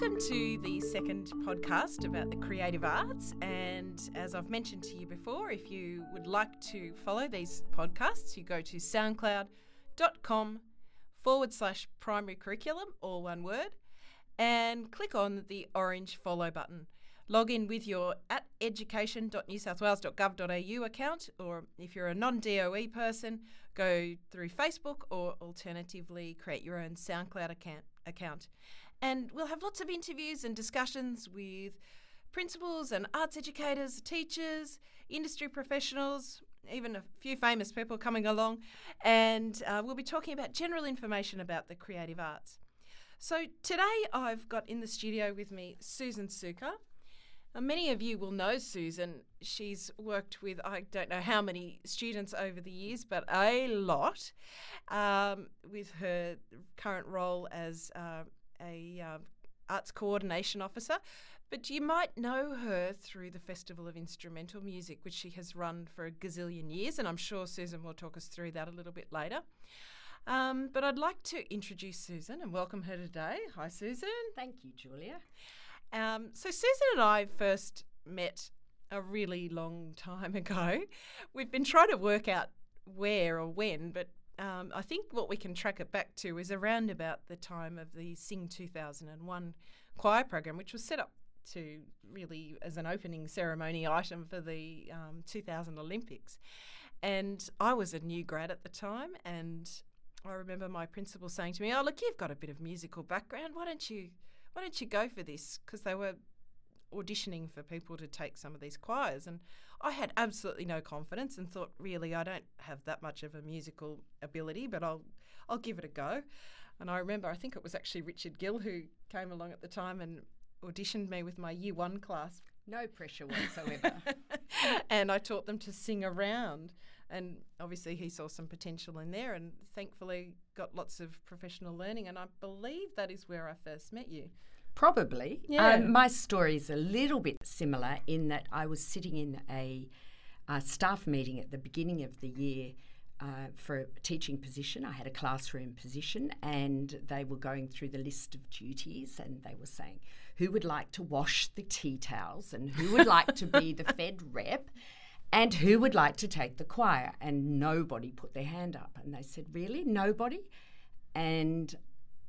welcome to the second podcast about the creative arts. And as I've mentioned to you before, if you would like to follow these podcasts, you go to soundcloud.com forward slash primary curriculum, all one word, and click on the orange follow button. Log in with your at education.newsouthwales.gov.au account, or if you're a non DOE person, go through Facebook or alternatively create your own SoundCloud account. account. And we'll have lots of interviews and discussions with principals and arts educators, teachers, industry professionals, even a few famous people coming along. And uh, we'll be talking about general information about the creative arts. So today I've got in the studio with me Susan Suka. Now, many of you will know Susan. She's worked with, I don't know how many students over the years, but a lot, um, with her current role as uh, a uh, arts coordination officer. But you might know her through the Festival of Instrumental Music, which she has run for a gazillion years, and I'm sure Susan will talk us through that a little bit later. Um, but I'd like to introduce Susan and welcome her today. Hi, Susan. Thank you, Julia. Um, so Susan and I first met a really long time ago. We've been trying to work out where or when, but um, I think what we can track it back to is around about the time of the Sing 2001 choir program, which was set up to really as an opening ceremony item for the um, 2000 Olympics. And I was a new grad at the time, and I remember my principal saying to me, "Oh, look, you've got a bit of musical background. Why don't you why don't you go for this? Because they were auditioning for people to take some of these choirs. And I had absolutely no confidence and thought, really, I don't have that much of a musical ability, but I'll, I'll give it a go. And I remember, I think it was actually Richard Gill who came along at the time and auditioned me with my year one class. No pressure whatsoever. and I taught them to sing around. And obviously, he saw some potential in there and thankfully got lots of professional learning. And I believe that is where I first met you. Probably. Yeah. Um, my story is a little bit similar in that I was sitting in a, staff meeting at the beginning of the year. Uh, for a teaching position, I had a classroom position, and they were going through the list of duties, and they were saying who would like to wash the tea towels, and who would like to be the Fed rep, and who would like to take the choir? And nobody put their hand up. And they said, Really? Nobody? And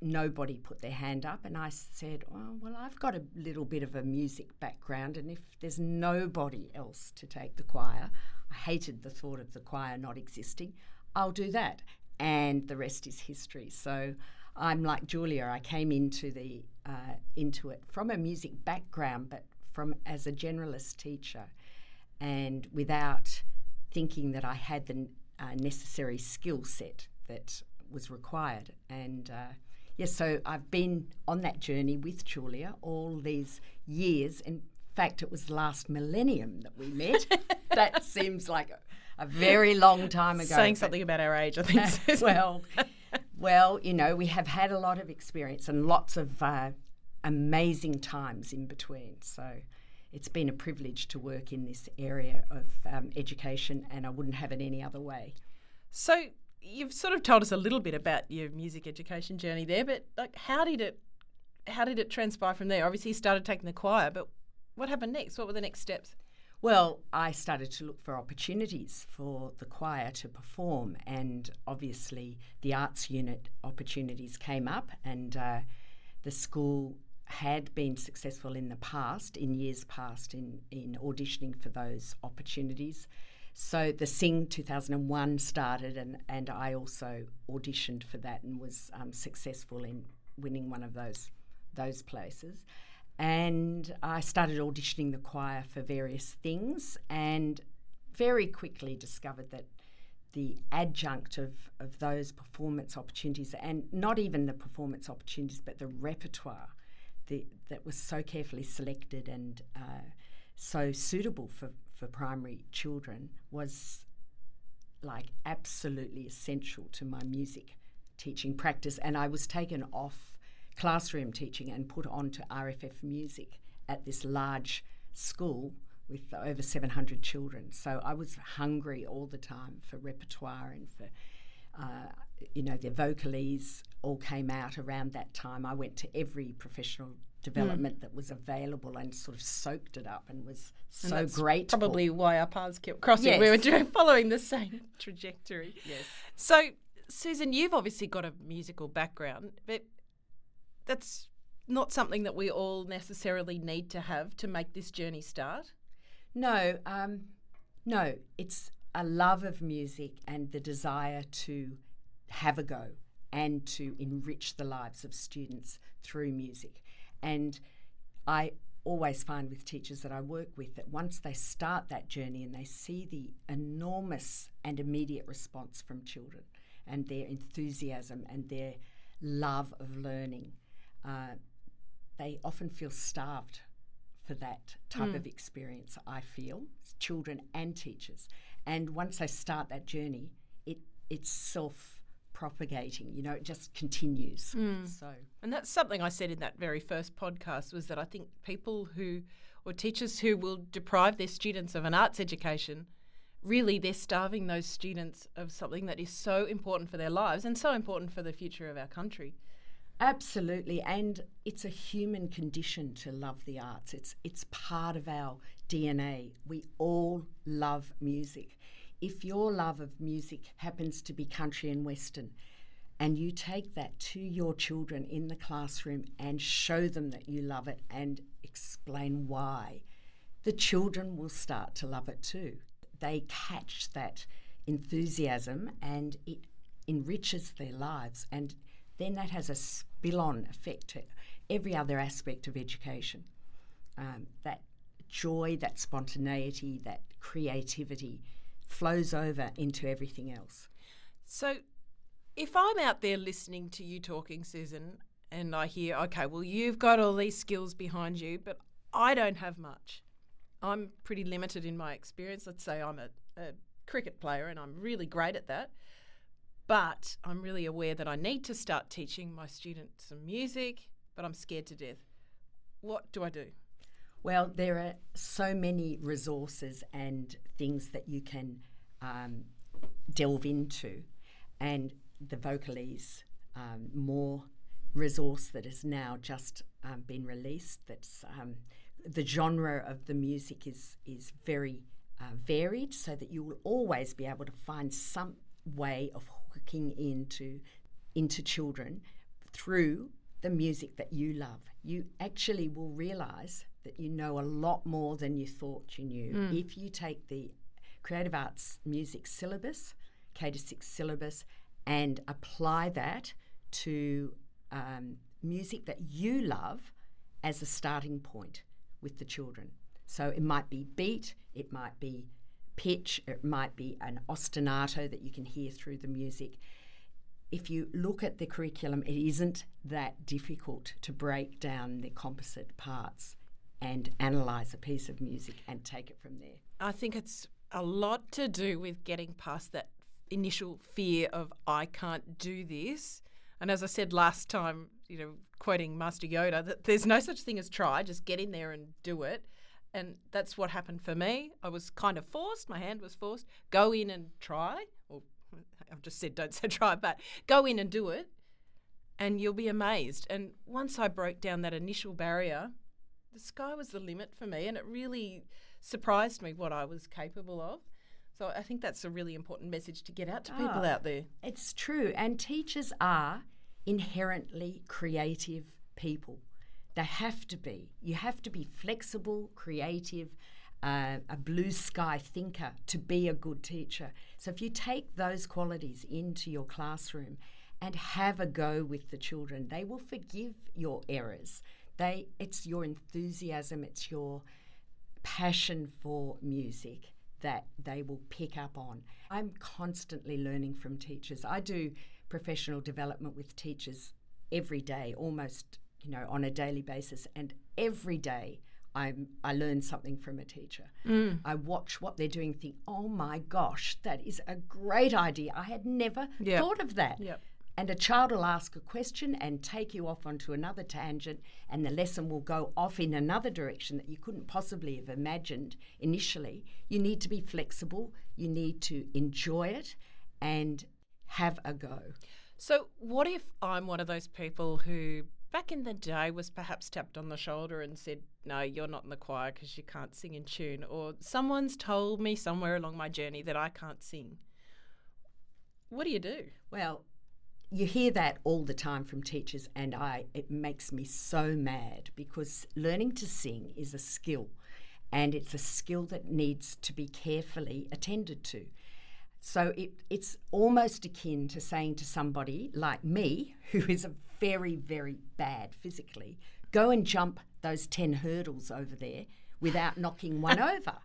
nobody put their hand up. And I said, oh, Well, I've got a little bit of a music background. And if there's nobody else to take the choir, I hated the thought of the choir not existing, I'll do that. And the rest is history. So I'm like Julia. I came into the uh, into it from a music background, but from as a generalist teacher and without thinking that I had the uh, necessary skill set that was required. And uh, yes, so I've been on that journey with Julia all these years. In fact, it was last millennium that we met. that seems like a, a, very long time ago. Saying something about our age, I think. well, well, you know, we have had a lot of experience and lots of uh, amazing times in between. So it's been a privilege to work in this area of um, education, and I wouldn't have it any other way. So you've sort of told us a little bit about your music education journey there, but like, how did it, how did it transpire from there? Obviously, you started taking the choir, but what happened next? What were the next steps? Well, I started to look for opportunities for the choir to perform, and obviously the arts unit opportunities came up, and uh, the school had been successful in the past, in years past, in, in auditioning for those opportunities. So the Sing 2001 started, and, and I also auditioned for that and was um, successful in winning one of those those places. And I started auditioning the choir for various things, and very quickly discovered that the adjunct of, of those performance opportunities, and not even the performance opportunities, but the repertoire the, that was so carefully selected and uh, so suitable for, for primary children was like absolutely essential to my music teaching practice. And I was taken off classroom teaching and put onto RFF music at this large school with over 700 children. So I was hungry all the time for repertoire and for, uh, you know, the vocalese all came out around that time. I went to every professional development mm. that was available and sort of soaked it up and was so and great. Probably why our paths kept crossing. Yes. We were following the same trajectory. Yes. So, Susan, you've obviously got a musical background, but that's not something that we all necessarily need to have to make this journey start. No, um, no, it's a love of music and the desire to have a go and to enrich the lives of students through music. And I always find with teachers that I work with that once they start that journey and they see the enormous and immediate response from children and their enthusiasm and their love of learning, uh, they often feel starved for that type mm. of experience, I feel, children and teachers. And once they start that journey, it it's self propagating. You know, it just continues. Mm. So, and that's something I said in that very first podcast was that I think people who or teachers who will deprive their students of an arts education, really they're starving those students of something that is so important for their lives and so important for the future of our country. Absolutely, and it's a human condition to love the arts. It's it's part of our DNA. We all love music. If your love of music happens to be country and western, and you take that to your children in the classroom and show them that you love it and explain why, the children will start to love it too. They catch that enthusiasm and it enriches their lives and then that has a spill on effect to every other aspect of education. Um, that joy, that spontaneity, that creativity flows over into everything else. So, if I'm out there listening to you talking, Susan, and I hear, okay, well, you've got all these skills behind you, but I don't have much. I'm pretty limited in my experience. Let's say I'm a, a cricket player and I'm really great at that. But I'm really aware that I need to start teaching my students some music, but I'm scared to death. What do I do? Well, there are so many resources and things that you can um, delve into, and the Vocalese um, more resource that has now just um, been released. That's um, the genre of the music is is very uh, varied, so that you will always be able to find some way of hooking into into children through the music that you love. You actually will realize that you know a lot more than you thought you knew mm. if you take the creative arts music syllabus, K to 6 syllabus, and apply that to um, music that you love as a starting point with the children. So it might be beat, it might be pitch, it might be an ostinato that you can hear through the music. If you look at the curriculum, it isn't that difficult to break down the composite parts and analyse a piece of music and take it from there. I think it's a lot to do with getting past that initial fear of I can't do this. And as I said last time, you know, quoting Master Yoda, that there's no such thing as try, just get in there and do it. And that's what happened for me. I was kind of forced, my hand was forced. Go in and try. I've just said don't say try, but go in and do it. And you'll be amazed. And once I broke down that initial barrier, the sky was the limit for me. And it really surprised me what I was capable of. So I think that's a really important message to get out to people oh, out there. It's true. And teachers are inherently creative people. They have to be. You have to be flexible, creative, uh, a blue sky thinker to be a good teacher. So if you take those qualities into your classroom and have a go with the children, they will forgive your errors. They, it's your enthusiasm, it's your passion for music that they will pick up on. I'm constantly learning from teachers. I do professional development with teachers every day, almost you know, on a daily basis. And every day i I learn something from a teacher. Mm. I watch what they're doing, think, oh my gosh, that is a great idea. I had never yep. thought of that. Yep. And a child will ask a question and take you off onto another tangent, and the lesson will go off in another direction that you couldn't possibly have imagined initially. You need to be flexible, you need to enjoy it, and have a go. So, what if I'm one of those people who back in the day was perhaps tapped on the shoulder and said, No, you're not in the choir because you can't sing in tune. Or someone's told me somewhere along my journey that I can't sing. What do you do? Well, you hear that all the time from teachers, and I it makes me so mad because learning to sing is a skill, and it's a skill that needs to be carefully attended to. So it, it's almost akin to saying to somebody like me, who is a very, very bad physically, go and jump those 10 hurdles over there without knocking one over.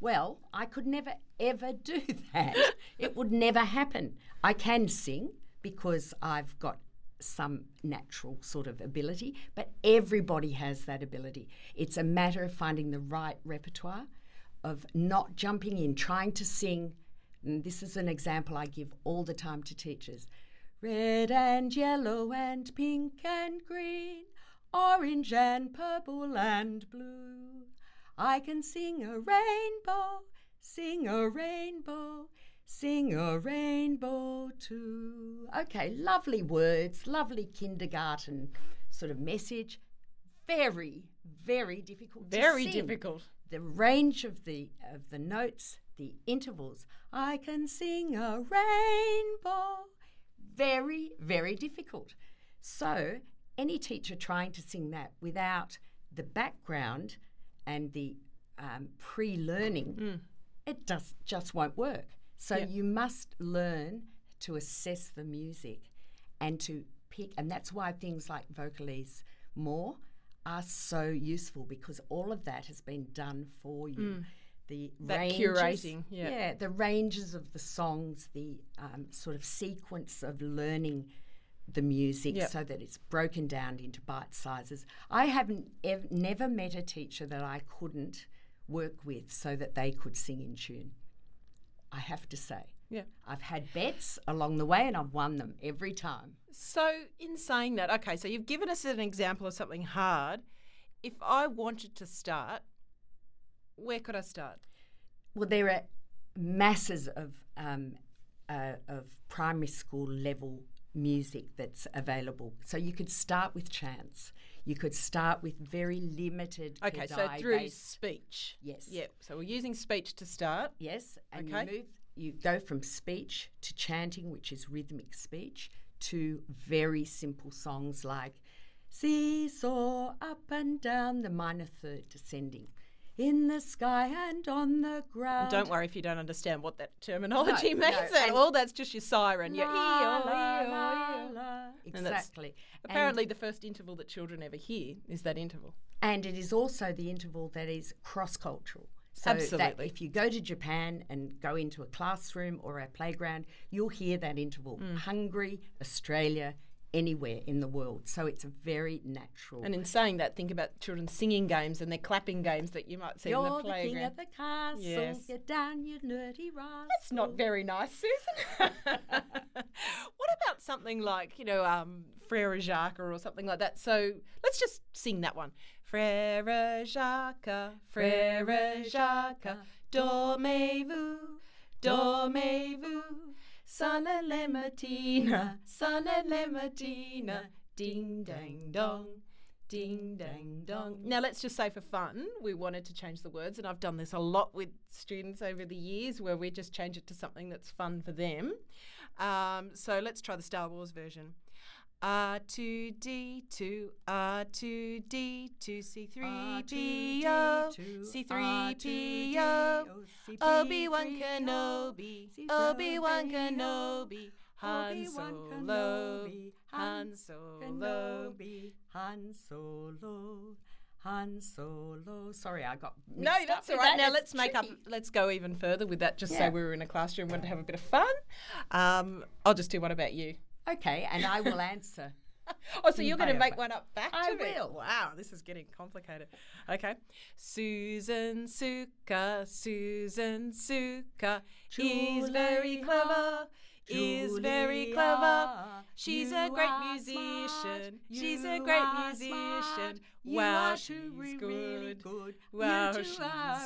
Well, I could never, ever do that. It would never happen. I can sing because I've got some natural sort of ability, but everybody has that ability. It's a matter of finding the right repertoire, of not jumping in, trying to sing and this is an example I give all the time to teachers. Red and yellow and pink and green, orange and purple and blue. I can sing a rainbow, sing a rainbow, sing a rainbow too. Okay, lovely words, lovely kindergarten sort of message. Very, very difficult. Very difficult. The range of the of the notes the intervals. I can sing a rainbow. Very, very difficult. So, any teacher trying to sing that without the background and the um, pre learning, mm. it does, just won't work. So, you must learn to assess the music and to pick, and that's why things like Vocalise More are so useful because all of that has been done for you. Mm the that ranges, curating, yeah. yeah, the ranges of the songs, the um, sort of sequence of learning the music yep. so that it's broken down into bite sizes. I haven't ev- never met a teacher that I couldn't work with so that they could sing in tune. I have to say. Yeah. I've had bets along the way and I've won them every time. So, in saying that, okay, so you've given us an example of something hard. If I wanted to start, where could I start? Well, there are masses of um, uh, of primary school level music that's available. So you could start with chants. You could start with very limited. Okay, so through speech. Yes. Yep. So we're using speech to start. Yes, and okay. you move. You go from speech to chanting, which is rhythmic speech, to very simple songs like "Seesaw up and down the minor third descending." In the sky and on the ground. Don't worry if you don't understand what that terminology no, means no. at all. That's just your siren. Your la, la, la, Exactly. Apparently, and the first interval that children ever hear is that interval. And it is also the interval that is cross cultural. So Absolutely. if you go to Japan and go into a classroom or a playground, you'll hear that interval. Mm. Hungary, Australia, anywhere in the world. So it's a very natural. And in saying that, think about children singing games and their clapping games that you might see You're in the playground. You're the king of the castle. Yes. Get down, you nerdy rascal. That's not very nice, Susan. what about something like, you know, um, Frere Jacques or something like that? So let's just sing that one. Frere Jacques, Frere Jacques, dormez-vous, dormez-vous. Sana le matina, sana le matina, ding dang dong. Ding dang dong. Now, let's just say for fun, we wanted to change the words, and I've done this a lot with students over the years where we just change it to something that's fun for them. Um, so let's try the Star Wars version. R2D2, R2D2, C3PO, C3PO, Obi-Wan Kenobi, Obi-Wan Kenobi, Han Solo, Han Solo, Han Solo. Han Solo. Sorry, I got no. That's all right. Now let's make up. Let's go even further with that. Just yeah. say we were in a classroom, wanted to have a bit of fun. Um, I'll just do. What about you? Okay, and I will answer. oh, so you're going to make one up back I to me? will. Wow, this is getting complicated. Okay. Susan Suka, Susan Suka is very clever. Julia, is very clever. She's a great musician. She's a great musician. Wow, she's good. Really good. Wow, she's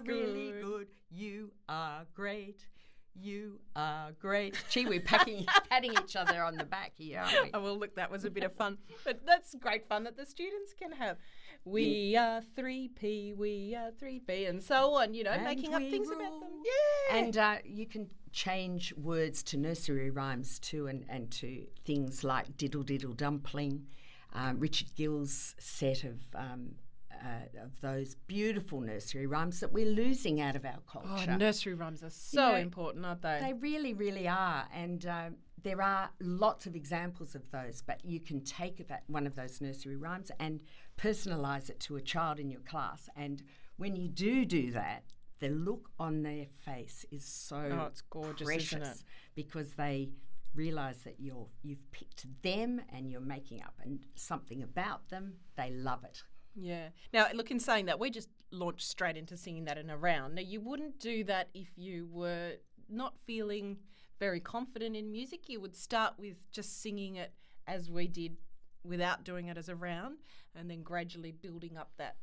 really good. You are great. You are great. Gee, we're packing, patting each other on the back here, aren't we? Oh, well, look, that was a bit of fun. But that's great fun that the students can have. We are 3P, we are 3P, and so on, you know, And making up things rule. about them. Yeah. And uh, you can change words to nursery rhymes too, and, and to things like diddle diddle dumpling. Um, Richard Gill's set of um, uh, of those beautiful nursery rhymes that we're losing out of our Oh, culture. nursery rhymes are so know, important, aren't they? They really, really are, and uh, there are lots of examples of those. But you can take that one of those nursery rhymes and personalise it to a child in your class. And when you do do that, the look on their face is so Oh, it's gorgeous, precious isn't it? because they realise that you're you've picked them and you're making up and something about them. They love it. Yeah. Now, look, in saying that, we just launched straight into singing that in a round. Now, you wouldn't do that if you were not feeling very confident in music. You would start with just singing it as we did without doing it as a round and then gradually building up that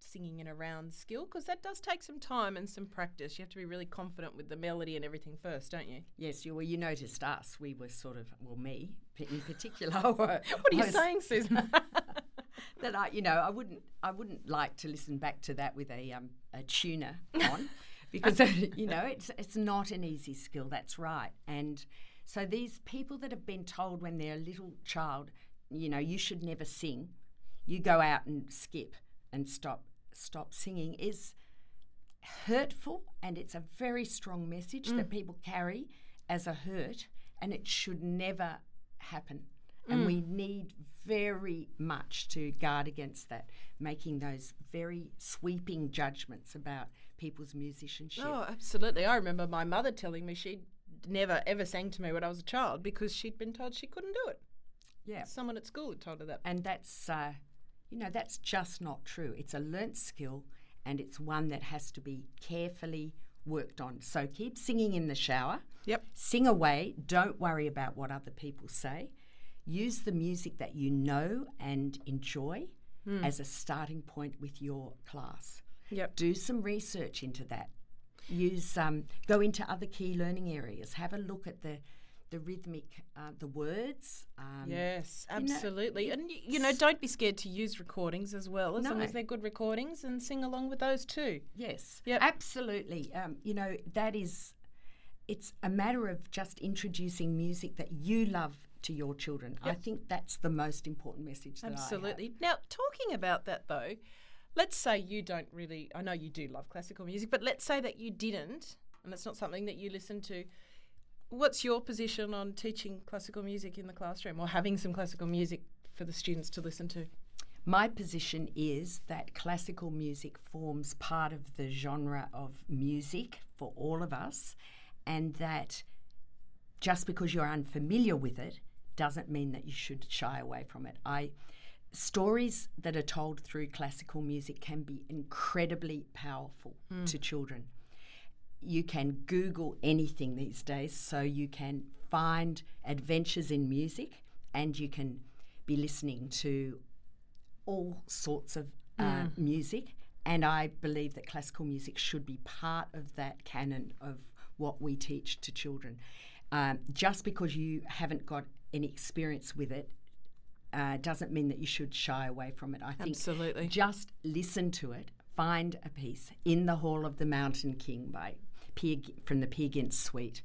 singing in a round skill because that does take some time and some practice. You have to be really confident with the melody and everything first, don't you? Yes, you well, you noticed us. We were sort of well, me in particular. what What are you saying, Susan? that I, you know, I wouldn't, I wouldn't like to listen back to that with a um, a tuner on, because you know it's it's not an easy skill. That's right. And so these people that have been told when they're a little child, you know, you should never sing, you go out and skip and stop stop singing is hurtful, and it's a very strong message that people carry as a hurt, and it should never happen. And we need very much to guard against that, making those very sweeping judgments about people's musicianship. Oh, absolutely. I remember my mother telling me she never ever sang to me when I was a child because she'd been told she couldn't do it. Yeah. Someone at school had told her that. And that's, uh, you know, that's just not true. It's a learnt skill and it's one that has to be carefully worked on. So keep singing in the shower. Yep. Sing away. Don't worry about what other people say. Use the music that you know and enjoy as a starting point with your class. Yep. Do some research into that. Use um, go into other key learning areas. Have a look at the the rhythmic, uh, the words. Um, Yes, you know, absolutely. and, you know, don't be scared to use recordings as well, as long No. as they're good recordings, and sing along with those too. Yes, Yep. absolutely. Um, you know, that is, it's a matter of just introducing music that you love to your children. I think that's the most important message that I have. Absolutely. Now, talking about that though, let's say you don't really, I know you do love classical music, but let's say that you didn't, and it's not something that you listen to. What's your position on teaching classical music in the classroom or having some classical music for the students to listen to? My position is that classical music forms part of the genre of music for all of us, and that just because you're unfamiliar with it doesn't mean that you should shy away from it. I stories that are told through classical music can be incredibly powerful to children. You can Google anything these days, so you can find adventures in music and you can be listening to all sorts of uh, music. And I believe that classical music should be part of that canon of what we teach to children. Um, just because you haven't got any experience with it uh, doesn't mean that you should shy away from it. I think Absolutely. just listen to it. Find a piece in the Hall of the Mountain King by Peer, from the Peer Gynt Suite.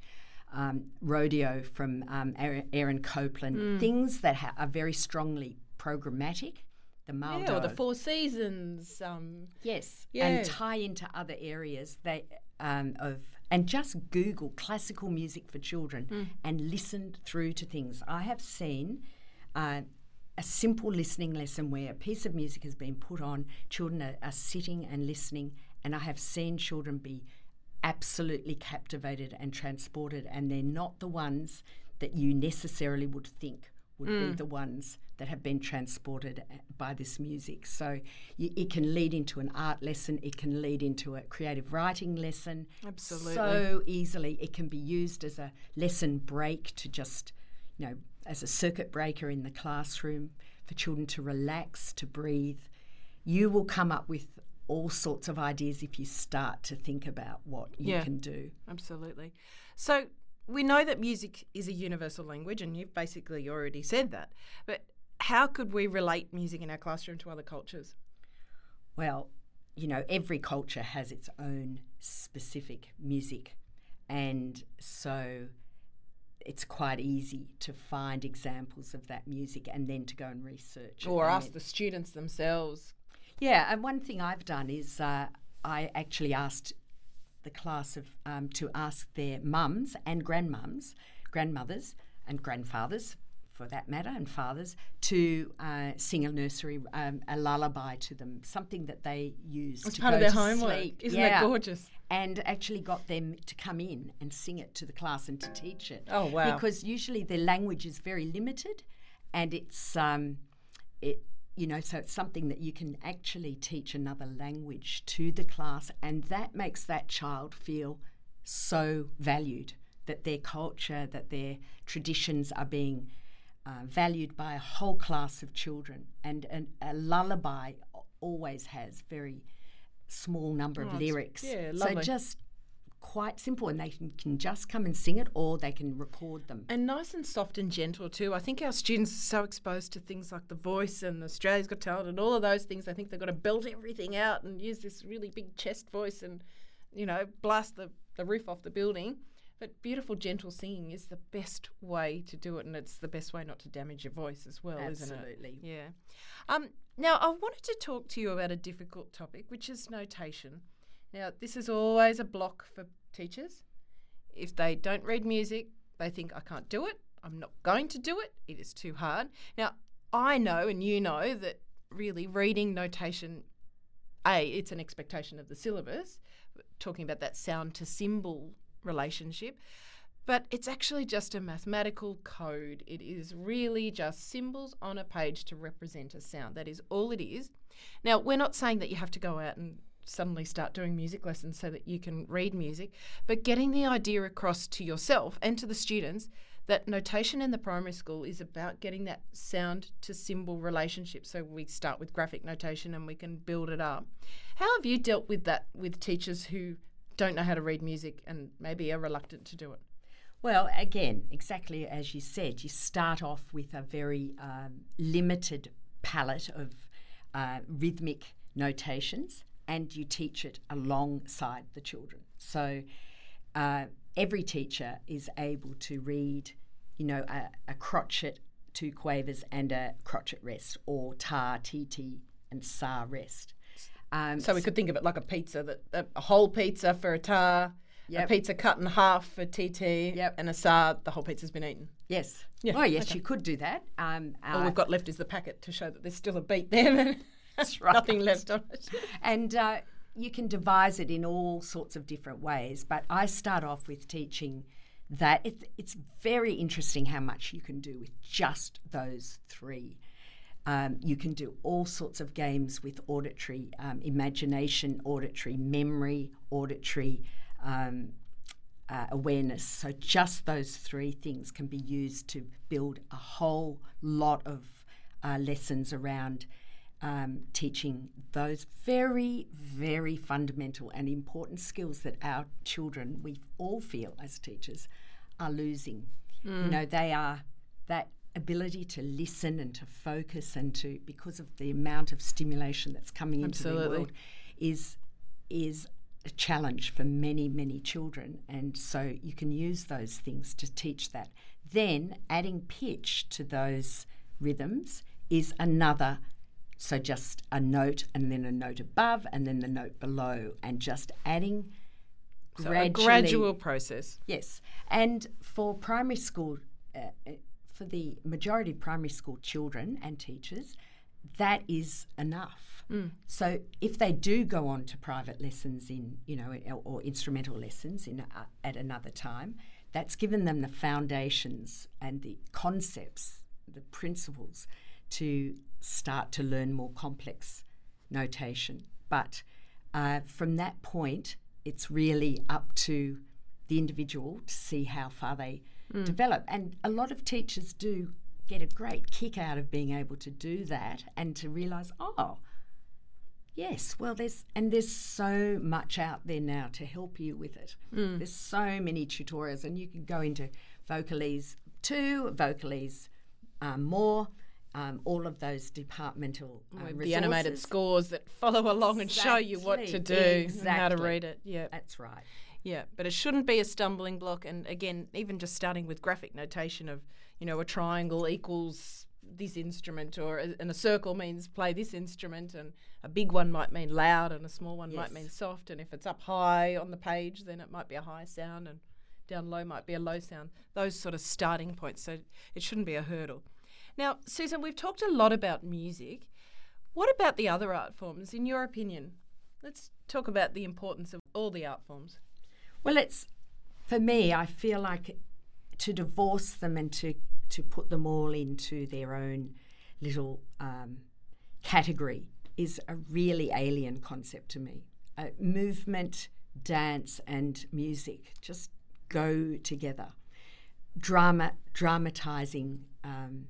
Um, rodeo from um, Aaron, Copland. Things that ha- are very strongly programmatic. The Moldau. Yeah, or the Four Seasons. Um, Yes, Yeah. and tie into other areas they um, of and just Google classical music for children Hmm. and listen through to things. I have seen uh, a simple listening lesson where a piece of music has been put on, children are, are sitting and listening, and I have seen children be absolutely captivated and transported, and they're not the ones that you necessarily would think would be the ones that have been transported uh, by this music. So y it can lead into an art lesson, it can lead into a creative writing lesson. Absolutely. So easily. It can be used as a lesson break to just, you know, as a circuit breaker in the classroom for children to relax, to breathe. You will come up with all sorts of ideas if you start to think about what you Yeah. can do. Absolutely. So we know that music is a universal language, and you've basically already said that. But how could we relate music in our classroom to other cultures? Well, you know, every culture has its own specific music. And so it's quite easy to find examples of that music and then to go and research. Or ask the students themselves. Yeah, and one thing I've done is uh, I actually asked the class of um, to ask their mums and grandmums, grandmothers and grandfathers for that matter, and fathers to uh, sing a nursery, um, a lullaby to them, something that they use it's to part go of their to homework. sleep. Isn't yeah. that gorgeous? And actually got them to come in and sing it to the class and to teach it. Oh wow! Because usually their language is very limited, and it's um, it you know so it's something that you can actually teach another language to the class, and that makes that child feel so valued that their culture, that their traditions are being uh, valued by a whole class of children. And, and a lullaby always has very small number Oh, of lyrics. yeah, so just quite simple, and they can, can just come and sing it, or they can record them. And nice and soft and gentle too. I think our students are so exposed to things like The Voice and Australia's Got Talent and all of those things. They think they've got to belt everything out and use this really big chest voice and, you know, blast the, the roof off the building. But beautiful, gentle singing is the best way to do it, and it's the best way not to damage your voice as well, isn't it? Absolutely. Yeah. Um, now, I wanted to talk to you about a difficult topic, which is notation. Now, this is always a block for teachers. If they don't read music, they think, I can't do it. I'm not going to do it. It is too hard. Now, I know, and you know, that really reading notation, A, it's an expectation of the syllabus, talking about that sound to symbol relationship. But it's actually just a mathematical code. It is really just symbols on a page to represent a sound. That is all it is. Now, we're not saying that you have to go out and suddenly start doing music lessons so that you can read music, but getting the idea across to yourself and to the students that notation in the primary school is about getting that sound to symbol relationship. So we start with graphic notation and we can build it up. How have you dealt with that with teachers who don't know how to read music and maybe are reluctant to do it? Well, again, exactly as you said, you start off with a very um, limited palette of uh, rhythmic notations and you teach it alongside the children. So uh, every teacher is able to read, you know, a, a crotchet, two quavers, and a crotchet rest, or tar, TT, and sa rest. Um, So we could think of it like a pizza that a, a whole pizza for a tar, Yep. a pizza cut in half for TT, Yep. and a sar. The whole pizza's been eaten. yes. Yeah, Oh, yes, okay. you could do that. Um, All uh, we've got left is the packet to show that there's still a beat there. That's right. Nothing left on it. and uh, you can devise it in all sorts of different ways. But I start off with teaching that it, it's very interesting how much you can do with just those three. Um, you can do all sorts of games with auditory um, imagination, auditory memory, auditory um, uh, awareness. So, just those three things can be used to build a whole lot of uh, lessons around um, teaching those very, very fundamental and important skills that our children, we all feel as teachers, are losing. You know, they are that ability to listen and to focus and to because of the amount of stimulation that's coming into the world is is a challenge for many many children. And so you can use those things to teach that. Then adding pitch to those rhythms is another so just a note and then a note above and then the note below and just adding So a gradual process. Yes, and for primary school, uh, uh, for the majority of primary school children and teachers, that is enough. So if they do go on to private lessons in, you know, or, or instrumental lessons in uh, at another time, that's given them the foundations and the concepts, the principles to start to learn more complex notation. But uh, from that point, it's really up to the individual to see how far they develop. And a lot of teachers do get a great kick out of being able to do that and to realise, oh, Yes, well, there's and there's so much out there now to help you with it. Mm. There's so many tutorials, and you can go into Vocalise two, Vocalise um, more, um, all of those departmental um, the animated scores that follow along exactly. and show you what to do exactly. and how to read it. Yeah, that's right. Yeah, but it shouldn't be a stumbling block. And again, even just starting with graphic notation of you know a triangle equals this instrument, or a, and a circle means play this instrument, and a big one might mean loud, and a small one yes. might mean soft. And if it's up high on the page, then it might be a high sound, and down low might be a low sound. Those sort of starting points. So it shouldn't be a hurdle. Now, Susan, we've talked a lot about music. What about the other art forms, in your opinion? Let's talk about the importance of all the art forms. Well, it's for me. I feel like to divorce them and to to put them all into their own little um, category is a really alien concept to me. Uh, movement, dance, and music just go together. Drama, dramatizing, um,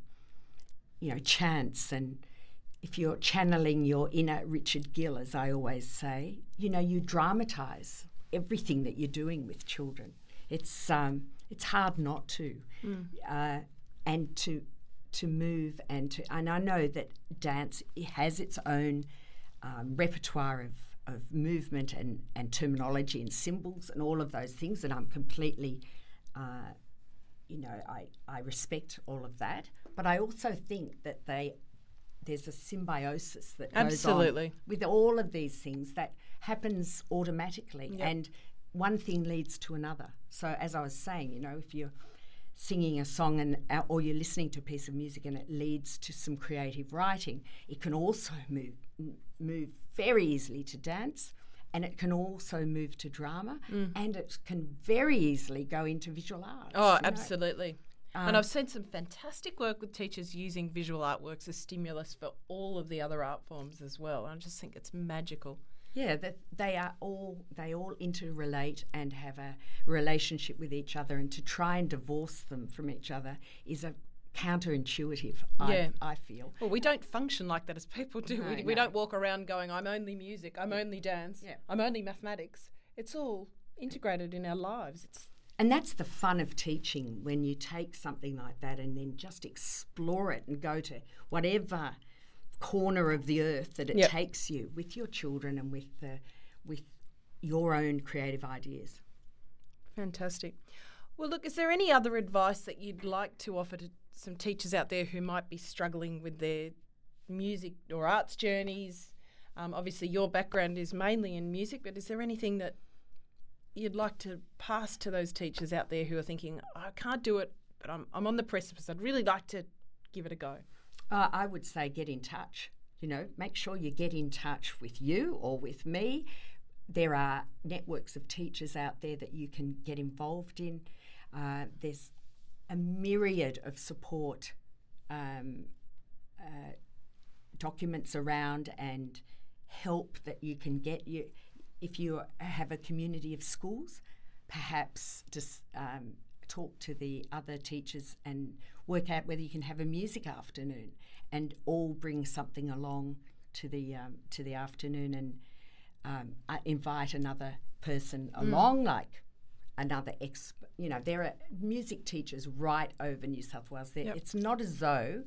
you know, chants, and if you're channeling your inner Richard Gill, as I always say, you know, you dramatize everything that you're doing with children. It's um, it's hard not to. Mm. Uh, and to to move and to and I know that dance has its own um, repertoire of of movement and, and terminology and symbols and all of those things and I'm completely uh, you know I, I respect all of that but I also think that they there's a symbiosis that Absolutely. goes on with all of these things that happens automatically yep. and one thing leads to another so as I was saying you know if you're singing a song and uh, or you're listening to a piece of music and it leads to some creative writing it can also move move very easily to dance and it can also move to drama mm. and it can very easily go into visual arts oh absolutely um, and I've seen some fantastic work with teachers using visual artworks as stimulus for all of the other art forms as well. I just think it's magical. Yeah, that they are all they all interrelate and have a relationship with each other, and to try and divorce them from each other is a counterintuitive. Yeah. I, I feel. Well, we don't function like that as people do. No, we, no. we don't walk around going, "I'm only music. I'm yeah. only dance. Yeah. I'm only mathematics." It's all integrated in our lives. It's and that's the fun of teaching when you take something like that and then just explore it and go to whatever corner of the earth that it yep. takes you with your children and with the with your own creative ideas. Fantastic. Well, look, is there any other advice that you'd like to offer to some teachers out there who might be struggling with their music or arts journeys? Um, obviously, your background is mainly in music, but is there anything that you'd like to pass to those teachers out there who are thinking, I can't do it, but I'm, I'm on the precipice? I'd really like to give it a go. Uh, I would say get in touch. You know, make sure you get in touch with you or with me. There are networks of teachers out there that you can get involved in. Uh, there's a myriad of support um, uh, documents around and help that you can get. You, if you have a community of schools, perhaps just um, talk to the other teachers and work out whether you can have a music afternoon and all bring something along to the um, to the afternoon and um, uh, invite another person mm. along, like another ex. You know, there are music teachers right over New South Wales. There, yep. it's not as though,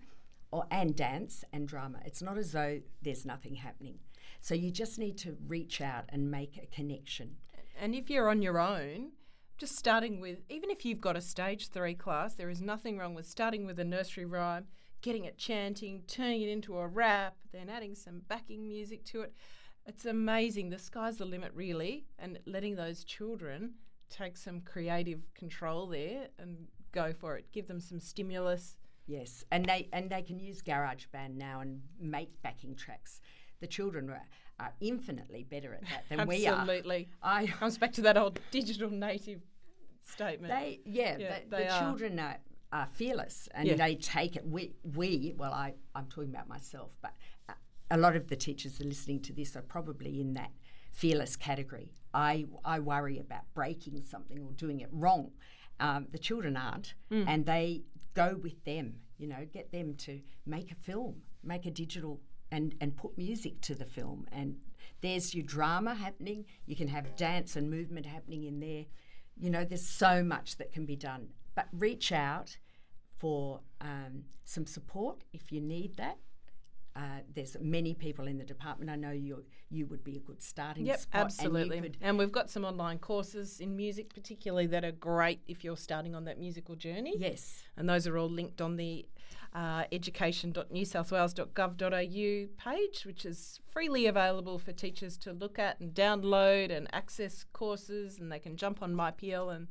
or and dance and drama. It's not as though there's nothing happening. So you just need to reach out and make a connection. And if you're on your own, just starting with, even if you've got a stage three class, there is nothing wrong with starting with a nursery rhyme, getting it chanting, turning it into a rap, then adding some backing music to it. It's amazing. The sky's the limit, really, and letting those children take some creative control there and go for it. Give them some stimulus. Yes, and they and they can use GarageBand now and make backing tracks. The children are are infinitely better at that than we are. Absolutely. I comes back to that old digital native statement. They yeah, yeah the, they the children are, are fearless and yeah. they take it. We we well I I'm talking about myself, but a lot of the teachers are listening to this are probably in that fearless category. I I worry about breaking something or doing it wrong. Um, the children aren't, mm. and they go with them. You know, get them to make a film, make a digital and, and put music to the film. And there's your drama happening. You can have dance and movement happening in there. You know, there's so much that can be done. But reach out for um, some support if you need that. Uh, there's many people in the department. I know you you would be a good starting yep, spot. absolutely. And, and, we've got some online courses in music, particularly that are great if you're starting on that musical journey. Yes, and those are all linked on the uh, education.newsouthwales.gov.au page, which is freely available for teachers to look at and download and access courses, and they can jump on MyPL and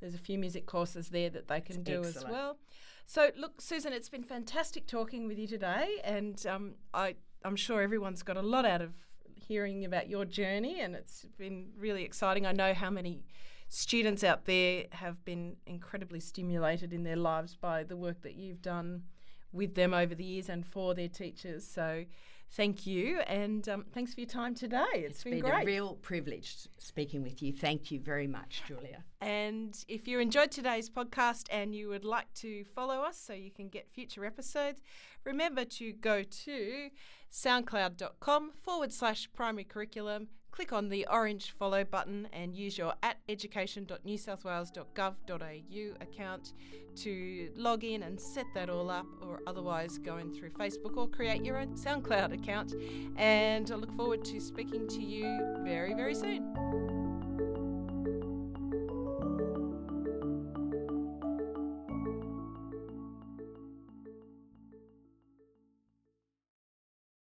there's a few music courses there that they can do excellent. as well. So, look, Susan, it's been fantastic talking with you today, and um, I, I'm sure everyone's got a lot out of hearing about your journey, and it's been really exciting. I know how many students out there have been incredibly stimulated in their lives by the work that you've done with them over the years and for their teachers. So, thank you, and um, thanks for your time today. it's, it's been, been, a real privilege speaking with you. Thank you very much, Julia. And if you enjoyed today's podcast and you would like to follow us so you can get future episodes, remember to go to soundcloud.com forward slash primary curriculum click on the orange follow button and use your at education.newsouthwales.gov.au account to log in and set that all up, or otherwise go in through Facebook or create your own SoundCloud account. And I look forward to speaking to you very, very soon.